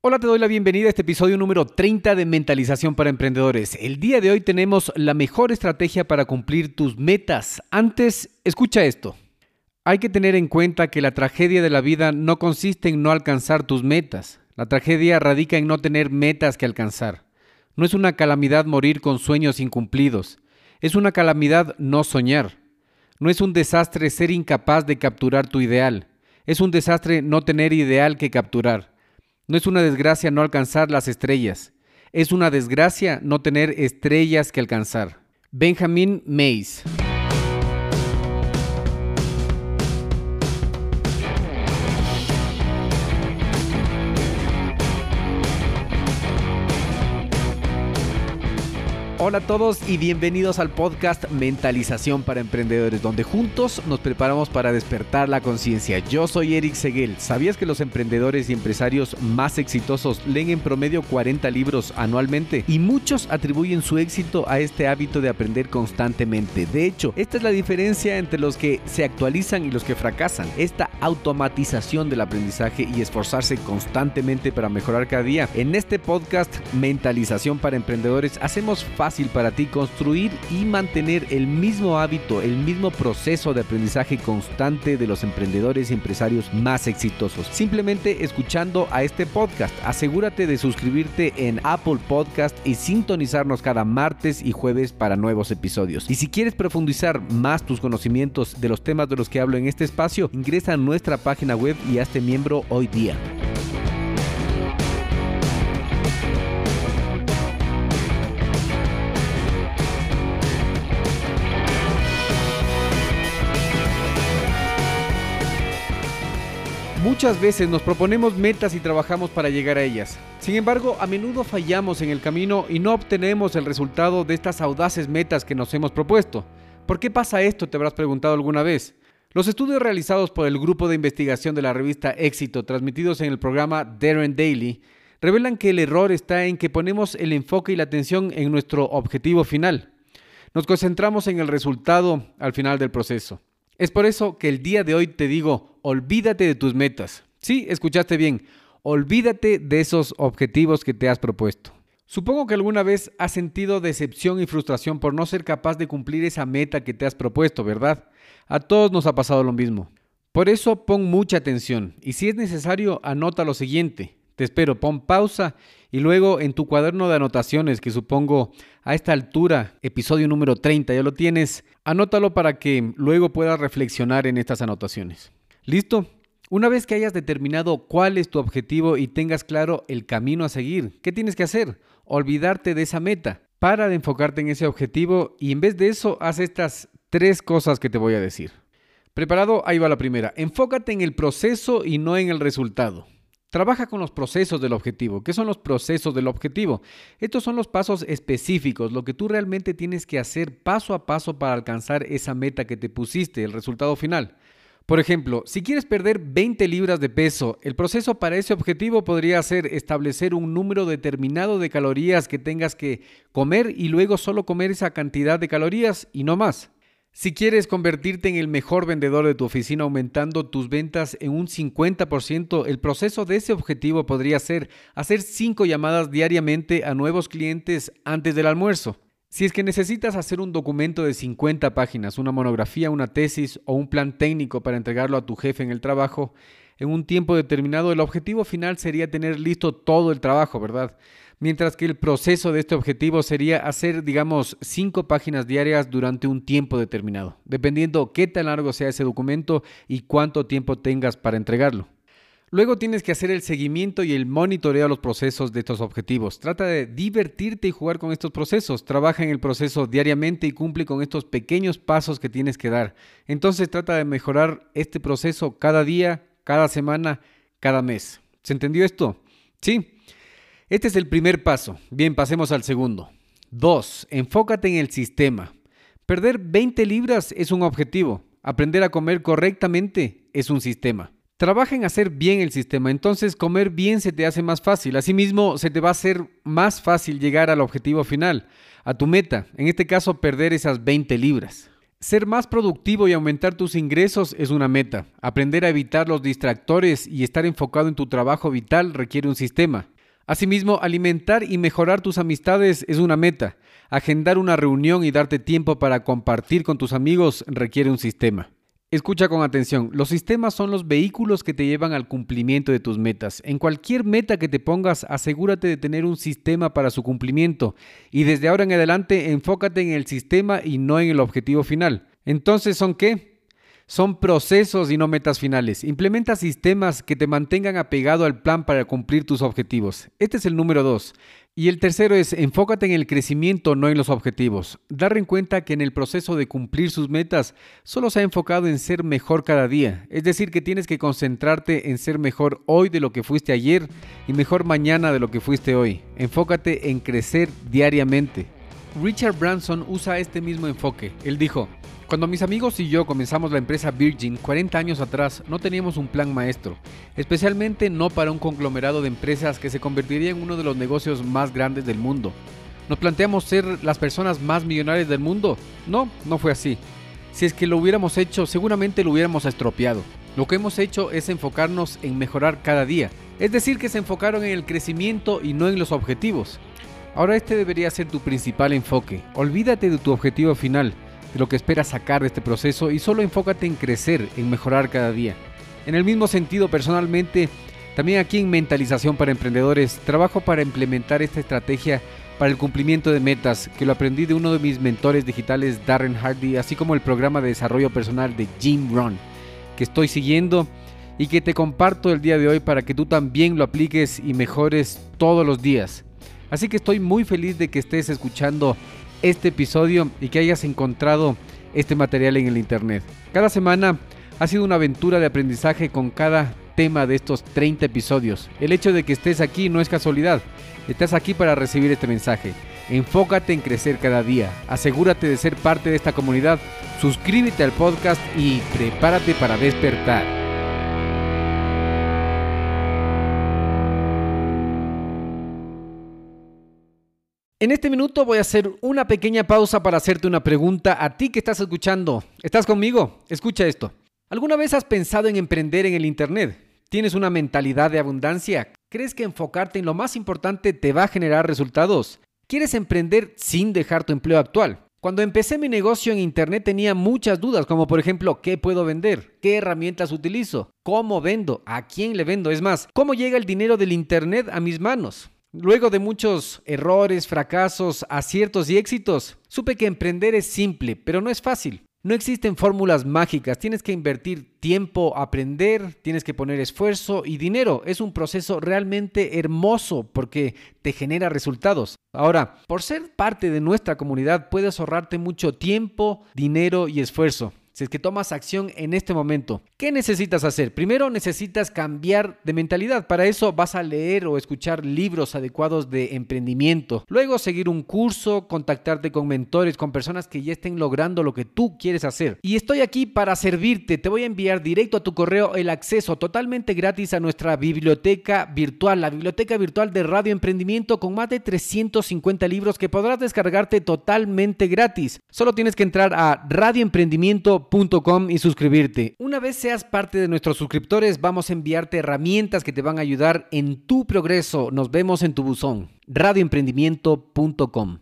Hola, te doy la bienvenida a este episodio número 30 de Mentalización para Emprendedores. El día de hoy tenemos la mejor estrategia para cumplir tus metas. Antes, escucha esto. Hay que tener en cuenta que la tragedia de la vida no consiste en no alcanzar tus metas. La tragedia radica en no tener metas que alcanzar. No es una calamidad morir con sueños incumplidos. Es una calamidad no soñar. No es un desastre ser incapaz de capturar tu ideal. Es un desastre no tener ideal que capturar. No es una desgracia no alcanzar las estrellas. Es una desgracia no tener estrellas que alcanzar. Benjamin Mays. Hola a todos y bienvenidos al podcast Mentalización para Emprendedores, donde juntos nos preparamos para despertar la conciencia. Yo soy Eric Seguel. ¿Sabías que los emprendedores y empresarios más exitosos leen en promedio 40 libros anualmente? Y muchos atribuyen su éxito a este hábito de aprender constantemente. De hecho, esta es la diferencia entre los que se actualizan y los que fracasan. Esta automatización del aprendizaje y esforzarse constantemente para mejorar cada día. En este podcast Mentalización para Emprendedores hacemos fácil fácil para ti construir y mantener el mismo hábito, el mismo proceso de aprendizaje constante de los emprendedores y empresarios más exitosos. Simplemente escuchando a este podcast, asegúrate de suscribirte en Apple Podcast y sintonizarnos cada martes y jueves para nuevos episodios. Y si quieres profundizar más tus conocimientos de los temas de los que hablo en este espacio, ingresa a nuestra página web y hazte miembro hoy día. Muchas veces nos proponemos metas y trabajamos para llegar a ellas. Sin embargo, a menudo fallamos en el camino y no obtenemos el resultado de estas audaces metas que nos hemos propuesto. ¿Por qué pasa esto? Te habrás preguntado alguna vez. Los estudios realizados por el grupo de investigación de la revista Éxito, transmitidos en el programa Darren Daily, revelan que el error está en que ponemos el enfoque y la atención en nuestro objetivo final. Nos concentramos en el resultado al final del proceso. Es por eso que el día de hoy te digo, olvídate de tus metas. Sí, escuchaste bien, olvídate de esos objetivos que te has propuesto. Supongo que alguna vez has sentido decepción y frustración por no ser capaz de cumplir esa meta que te has propuesto, ¿verdad? A todos nos ha pasado lo mismo. Por eso pon mucha atención y si es necesario anota lo siguiente. Te espero, pon pausa y luego en tu cuaderno de anotaciones, que supongo a esta altura, episodio número 30, ya lo tienes, anótalo para que luego puedas reflexionar en estas anotaciones. ¿Listo? Una vez que hayas determinado cuál es tu objetivo y tengas claro el camino a seguir, ¿qué tienes que hacer? Olvidarte de esa meta. Para de enfocarte en ese objetivo y en vez de eso haz estas tres cosas que te voy a decir. ¿Preparado? Ahí va la primera. Enfócate en el proceso y no en el resultado. Trabaja con los procesos del objetivo. ¿Qué son los procesos del objetivo? Estos son los pasos específicos, lo que tú realmente tienes que hacer paso a paso para alcanzar esa meta que te pusiste, el resultado final. Por ejemplo, si quieres perder 20 libras de peso, el proceso para ese objetivo podría ser establecer un número determinado de calorías que tengas que comer y luego solo comer esa cantidad de calorías y no más. Si quieres convertirte en el mejor vendedor de tu oficina aumentando tus ventas en un 50%, el proceso de ese objetivo podría ser hacer 5 llamadas diariamente a nuevos clientes antes del almuerzo. Si es que necesitas hacer un documento de 50 páginas, una monografía, una tesis o un plan técnico para entregarlo a tu jefe en el trabajo, en un tiempo determinado, el objetivo final sería tener listo todo el trabajo, ¿verdad? mientras que el proceso de este objetivo sería hacer, digamos, cinco páginas diarias durante un tiempo determinado, dependiendo qué tan largo sea ese documento y cuánto tiempo tengas para entregarlo. Luego tienes que hacer el seguimiento y el monitoreo de los procesos de estos objetivos. Trata de divertirte y jugar con estos procesos. Trabaja en el proceso diariamente y cumple con estos pequeños pasos que tienes que dar. Entonces trata de mejorar este proceso cada día, cada semana, cada mes. ¿Se entendió esto? Sí. Este es el primer paso. Bien, pasemos al segundo. 2. Enfócate en el sistema. Perder 20 libras es un objetivo. Aprender a comer correctamente es un sistema. Trabaja en hacer bien el sistema, entonces comer bien se te hace más fácil. Asimismo, se te va a hacer más fácil llegar al objetivo final, a tu meta, en este caso perder esas 20 libras. Ser más productivo y aumentar tus ingresos es una meta. Aprender a evitar los distractores y estar enfocado en tu trabajo vital requiere un sistema. Asimismo, alimentar y mejorar tus amistades es una meta. Agendar una reunión y darte tiempo para compartir con tus amigos requiere un sistema. Escucha con atención, los sistemas son los vehículos que te llevan al cumplimiento de tus metas. En cualquier meta que te pongas, asegúrate de tener un sistema para su cumplimiento y desde ahora en adelante enfócate en el sistema y no en el objetivo final. Entonces, ¿son qué? Son procesos y no metas finales. Implementa sistemas que te mantengan apegado al plan para cumplir tus objetivos. Este es el número dos. Y el tercero es enfócate en el crecimiento, no en los objetivos. Dar en cuenta que en el proceso de cumplir sus metas solo se ha enfocado en ser mejor cada día. Es decir, que tienes que concentrarte en ser mejor hoy de lo que fuiste ayer y mejor mañana de lo que fuiste hoy. Enfócate en crecer diariamente. Richard Branson usa este mismo enfoque. Él dijo, cuando mis amigos y yo comenzamos la empresa Virgin 40 años atrás, no teníamos un plan maestro, especialmente no para un conglomerado de empresas que se convertiría en uno de los negocios más grandes del mundo. ¿Nos planteamos ser las personas más millonarias del mundo? No, no fue así. Si es que lo hubiéramos hecho, seguramente lo hubiéramos estropeado. Lo que hemos hecho es enfocarnos en mejorar cada día, es decir, que se enfocaron en el crecimiento y no en los objetivos. Ahora este debería ser tu principal enfoque. Olvídate de tu objetivo final lo que esperas sacar de este proceso y solo enfócate en crecer, en mejorar cada día. En el mismo sentido, personalmente, también aquí en Mentalización para Emprendedores, trabajo para implementar esta estrategia para el cumplimiento de metas, que lo aprendí de uno de mis mentores digitales, Darren Hardy, así como el programa de desarrollo personal de Jim Rohn, que estoy siguiendo y que te comparto el día de hoy para que tú también lo apliques y mejores todos los días. Así que estoy muy feliz de que estés escuchando este episodio y que hayas encontrado este material en el Internet. Cada semana ha sido una aventura de aprendizaje con cada tema de estos 30 episodios. El hecho de que estés aquí no es casualidad. Estás aquí para recibir este mensaje. Enfócate en crecer cada día. Asegúrate de ser parte de esta comunidad. Suscríbete al podcast y prepárate para despertar. En este minuto voy a hacer una pequeña pausa para hacerte una pregunta a ti que estás escuchando. ¿Estás conmigo? Escucha esto. ¿Alguna vez has pensado en emprender en el Internet? ¿Tienes una mentalidad de abundancia? ¿Crees que enfocarte en lo más importante te va a generar resultados? ¿Quieres emprender sin dejar tu empleo actual? Cuando empecé mi negocio en Internet tenía muchas dudas, como por ejemplo, ¿qué puedo vender? ¿Qué herramientas utilizo? ¿Cómo vendo? ¿A quién le vendo? Es más, ¿cómo llega el dinero del Internet a mis manos? Luego de muchos errores, fracasos, aciertos y éxitos, supe que emprender es simple, pero no es fácil. No existen fórmulas mágicas, tienes que invertir tiempo, aprender, tienes que poner esfuerzo y dinero. Es un proceso realmente hermoso porque te genera resultados. Ahora, por ser parte de nuestra comunidad puedes ahorrarte mucho tiempo, dinero y esfuerzo si es que tomas acción en este momento. ¿Qué necesitas hacer? Primero necesitas cambiar de mentalidad. Para eso vas a leer o escuchar libros adecuados de emprendimiento. Luego seguir un curso, contactarte con mentores, con personas que ya estén logrando lo que tú quieres hacer. Y estoy aquí para servirte. Te voy a enviar directo a tu correo el acceso totalmente gratis a nuestra biblioteca virtual, la biblioteca virtual de Radio Emprendimiento con más de 350 libros que podrás descargarte totalmente gratis. Solo tienes que entrar a y suscribirte. Una vez seas parte de nuestros suscriptores, vamos a enviarte herramientas que te van a ayudar en tu progreso. Nos vemos en tu buzón. radioemprendimiento.com